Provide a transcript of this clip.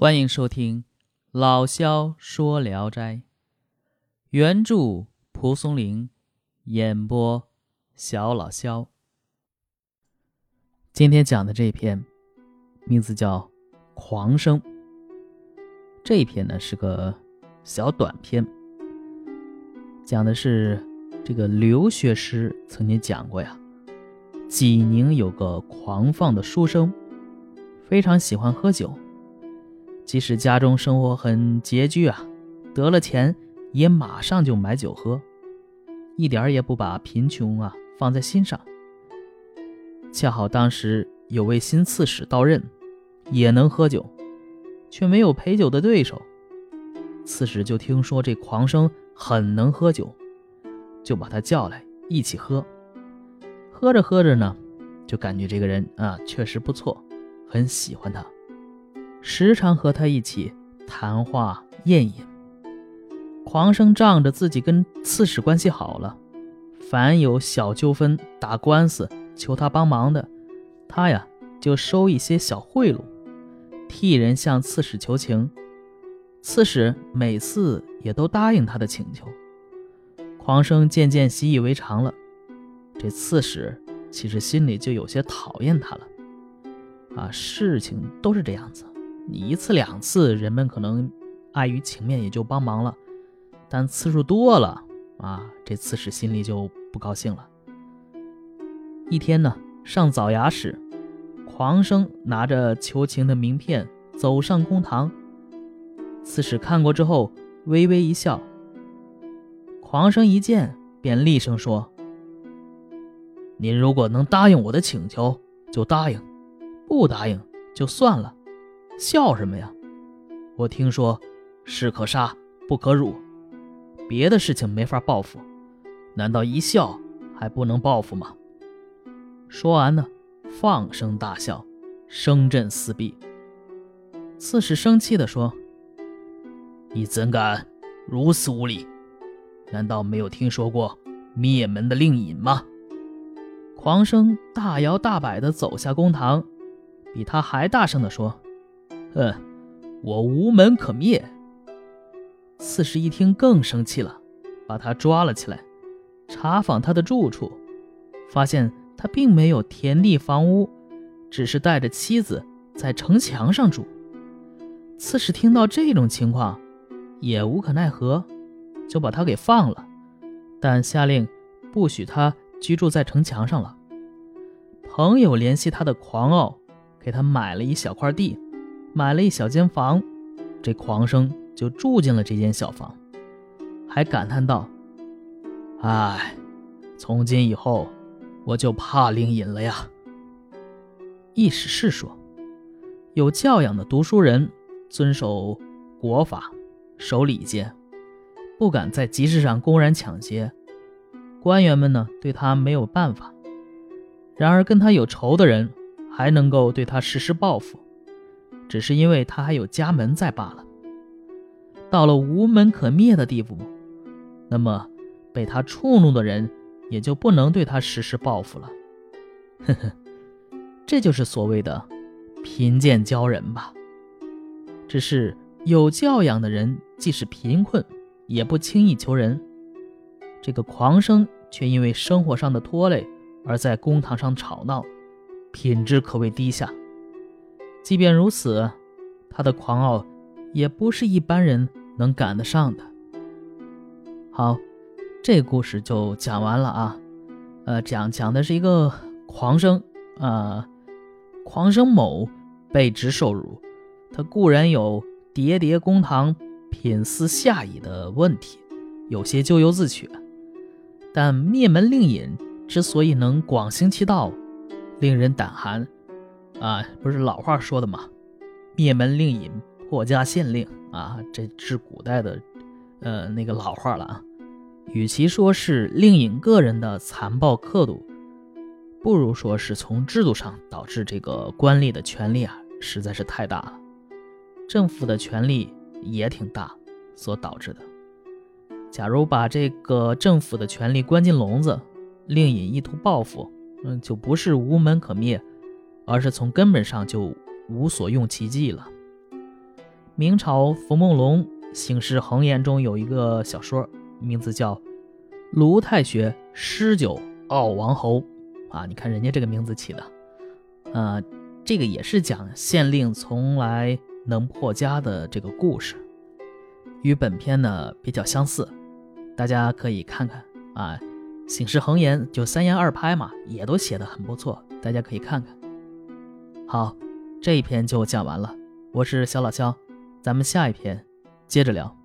欢迎收听《老萧说聊斋》，原著蒲松龄，演播小老萧。今天讲的这篇名字叫《狂生》，这一篇呢是个小短篇，讲的是这个刘学师曾经讲过呀，济宁有个狂放的书生，非常喜欢喝酒。即使家中生活很拮据啊，得了钱也马上就买酒喝，一点儿也不把贫穷啊放在心上。恰好当时有位新刺史到任，也能喝酒，却没有陪酒的对手。刺史就听说这狂生很能喝酒，就把他叫来一起喝。喝着喝着呢，就感觉这个人啊确实不错，很喜欢他。时常和他一起谈话宴饮。狂生仗着自己跟刺史关系好了，凡有小纠纷、打官司求他帮忙的，他呀就收一些小贿赂，替人向刺史求情。刺史每次也都答应他的请求。狂生渐渐习以为常了，这刺史其实心里就有些讨厌他了。啊，事情都是这样子。你一次两次，人们可能碍于情面也就帮忙了，但次数多了啊，这刺史心里就不高兴了。一天呢，上早牙时，狂生拿着求情的名片走上公堂，刺史看过之后微微一笑。狂生一见，便厉声说：“您如果能答应我的请求，就答应；不答应，就算了。”笑什么呀？我听说，士可杀不可辱，别的事情没法报复，难道一笑还不能报复吗？说完呢，放声大笑，声震四壁。刺史生气地说：“你怎敢如此无礼？难道没有听说过灭门的令尹吗？”狂生大摇大摆地走下公堂，比他还大声地说。哼，我无门可灭。刺史一听更生气了，把他抓了起来，查访他的住处，发现他并没有田地房屋，只是带着妻子在城墙上住。刺史听到这种情况，也无可奈何，就把他给放了，但下令不许他居住在城墙上了。朋友联系他的狂傲，给他买了一小块地。买了一小间房，这狂生就住进了这间小房，还感叹道：“哎，从今以后，我就怕灵隐了呀。”意思是说，有教养的读书人遵守国法，守礼节，不敢在集市上公然抢劫；官员们呢，对他没有办法；然而跟他有仇的人，还能够对他实施报复。只是因为他还有家门在罢了。到了无门可灭的地步，那么被他触怒的人也就不能对他实施报复了。呵呵，这就是所谓的贫贱交人吧。只是有教养的人，即使贫困，也不轻易求人。这个狂生却因为生活上的拖累，而在公堂上吵闹，品质可谓低下。即便如此，他的狂傲也不是一般人能赶得上的。好，这故事就讲完了啊。呃，讲讲的是一个狂生啊，狂生某被职受辱，他固然有喋喋公堂、品思下矣的问题，有些咎由自取。但灭门令尹之所以能广行其道，令人胆寒。啊，不是老话说的吗？灭门令尹，破家县令啊，这是古代的，呃，那个老话了啊。与其说是令尹个人的残暴刻度，不如说是从制度上导致这个官吏的权力啊，实在是太大了。政府的权力也挺大，所导致的。假如把这个政府的权力关进笼子，令尹意图报复，嗯，就不是无门可灭。而是从根本上就无所用其极了。明朝冯梦龙《醒世恒言》中有一个小说，名字叫《卢太学诗酒傲王侯》啊，你看人家这个名字起的，呃，这个也是讲县令从来能破家的这个故事，与本片呢比较相似，大家可以看看啊，《醒世恒言》就三言二拍嘛，也都写的很不错，大家可以看看。好，这一篇就讲完了，我是小老肖。咱们下一篇接着聊。